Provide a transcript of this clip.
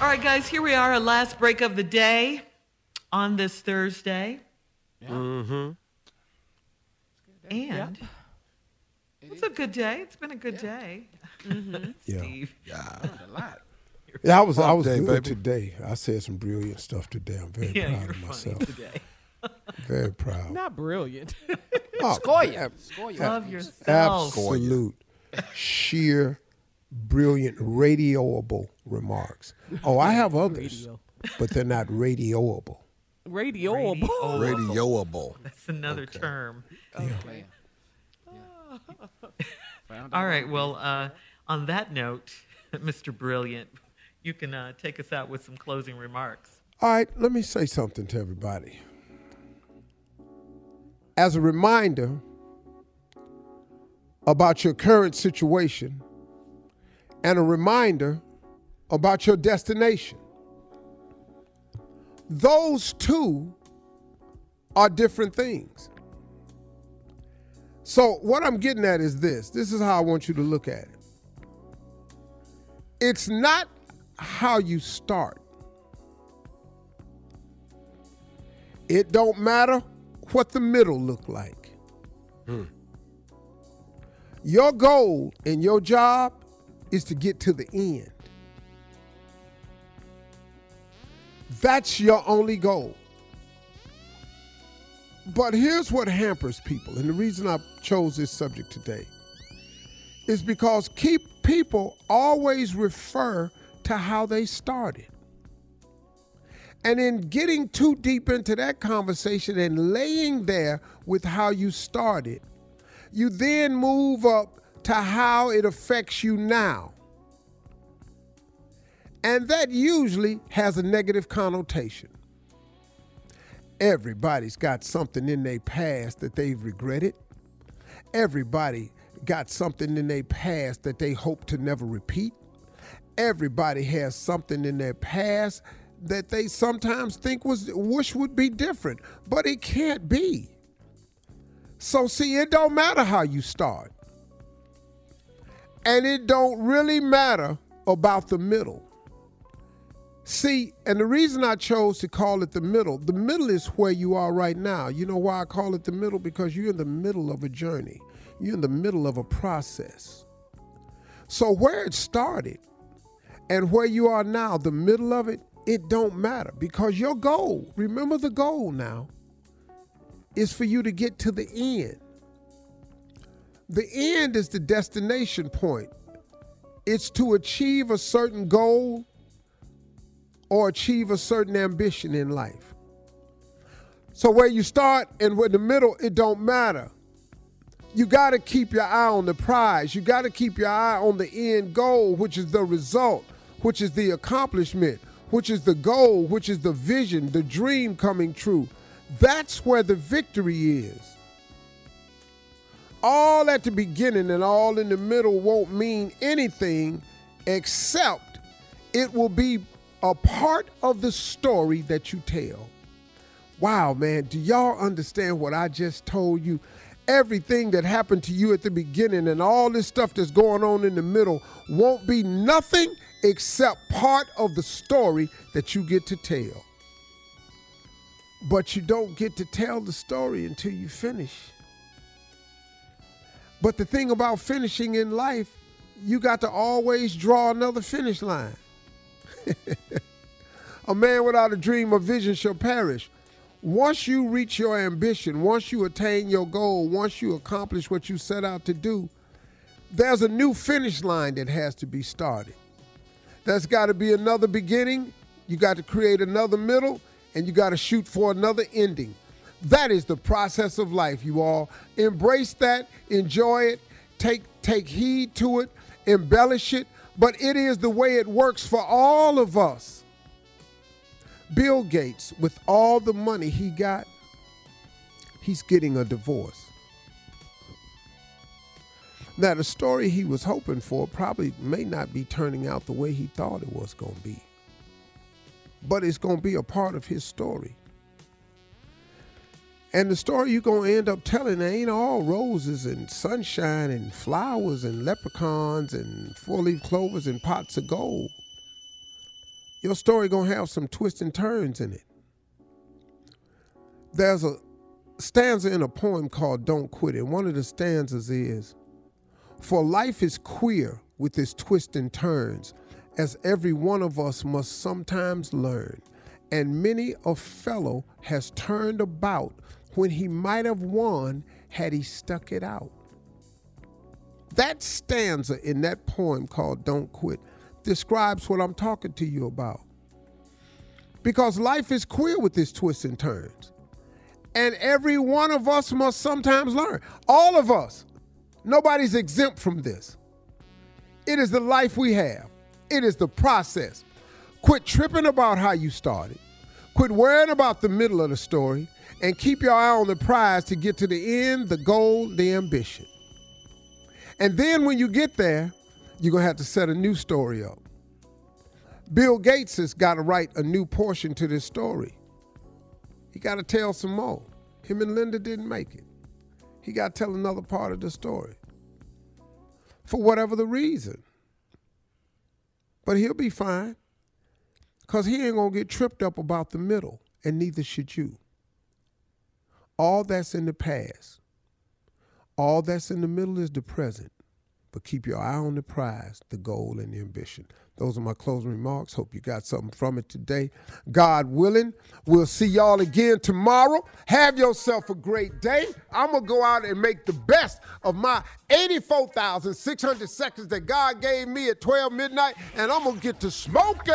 All right, guys, here we are, our last break of the day on this Thursday. Mm-hmm. And it's a good day. It's been a good day. Yeah. Steve. A lot. Yeah, I was I was day, good baby. today. I said some brilliant stuff today. I'm very Yeah, proud of myself. today. Very proud. Not brilliant. Oh, Goya. Goya. Love yourself. absolute sheer brilliant radioable remarks. Oh, I have others, Radio. but they're not radioable. Radioable. Radioable. That's another term. Okay. All right. Well, uh, on that note, Mr. Brilliant, you can uh, take us out with some closing remarks. All right, let me say something to everybody. As a reminder about your current situation and a reminder about your destination, those two are different things. So, what I'm getting at is this this is how I want you to look at it. It's not how you start. It don't matter what the middle look like. Hmm. Your goal in your job is to get to the end. That's your only goal. But here's what hampers people, and the reason I chose this subject today is because keep people always refer to how they started. And in getting too deep into that conversation and laying there with how you started, you then move up to how it affects you now. And that usually has a negative connotation. Everybody's got something in their past that they've regretted. Everybody got something in their past that they hope to never repeat. Everybody has something in their past that they sometimes think was wish would be different, but it can't be. So see, it don't matter how you start. And it don't really matter about the middle. See, and the reason I chose to call it the middle, the middle is where you are right now. You know why I call it the middle? Because you're in the middle of a journey. You're in the middle of a process. So where it started and where you are now, the middle of it, it don't matter because your goal, remember the goal now, is for you to get to the end. The end is the destination point. It's to achieve a certain goal or achieve a certain ambition in life. So where you start and where the middle, it don't matter. You got to keep your eye on the prize. You got to keep your eye on the end goal, which is the result, which is the accomplishment, which is the goal, which is the vision, the dream coming true. That's where the victory is. All at the beginning and all in the middle won't mean anything except it will be a part of the story that you tell. Wow, man, do y'all understand what I just told you? Everything that happened to you at the beginning and all this stuff that's going on in the middle won't be nothing except part of the story that you get to tell. But you don't get to tell the story until you finish. But the thing about finishing in life, you got to always draw another finish line. a man without a dream or vision shall perish. Once you reach your ambition, once you attain your goal, once you accomplish what you set out to do, there's a new finish line that has to be started. There's got to be another beginning, you got to create another middle, and you got to shoot for another ending. That is the process of life, you all. Embrace that, enjoy it, take take heed to it, embellish it, but it is the way it works for all of us. Bill Gates, with all the money he got, he's getting a divorce. Now, the story he was hoping for probably may not be turning out the way he thought it was going to be, but it's going to be a part of his story. And the story you're going to end up telling ain't all roses and sunshine and flowers and leprechauns and four leaf clovers and pots of gold. Your story gonna have some twists and turns in it. There's a stanza in a poem called Don't Quit It. One of the stanzas is For life is queer with its twists and turns, as every one of us must sometimes learn. And many a fellow has turned about when he might have won had he stuck it out. That stanza in that poem called Don't Quit describes what I'm talking to you about. Because life is queer with its twists and turns. And every one of us must sometimes learn. All of us. Nobody's exempt from this. It is the life we have, it is the process. Quit tripping about how you started. Quit worrying about the middle of the story and keep your eye on the prize to get to the end, the goal, the ambition. And then when you get there, you're going to have to set a new story up. Bill Gates has got to write a new portion to this story. He got to tell some more. Him and Linda didn't make it. He got to tell another part of the story for whatever the reason. But he'll be fine because he ain't going to get tripped up about the middle, and neither should you. All that's in the past, all that's in the middle is the present. But keep your eye on the prize, the goal, and the ambition. Those are my closing remarks. Hope you got something from it today. God willing, we'll see y'all again tomorrow. Have yourself a great day. I'm going to go out and make the best of my 84,600 seconds that God gave me at 12 midnight, and I'm going to get to smoking.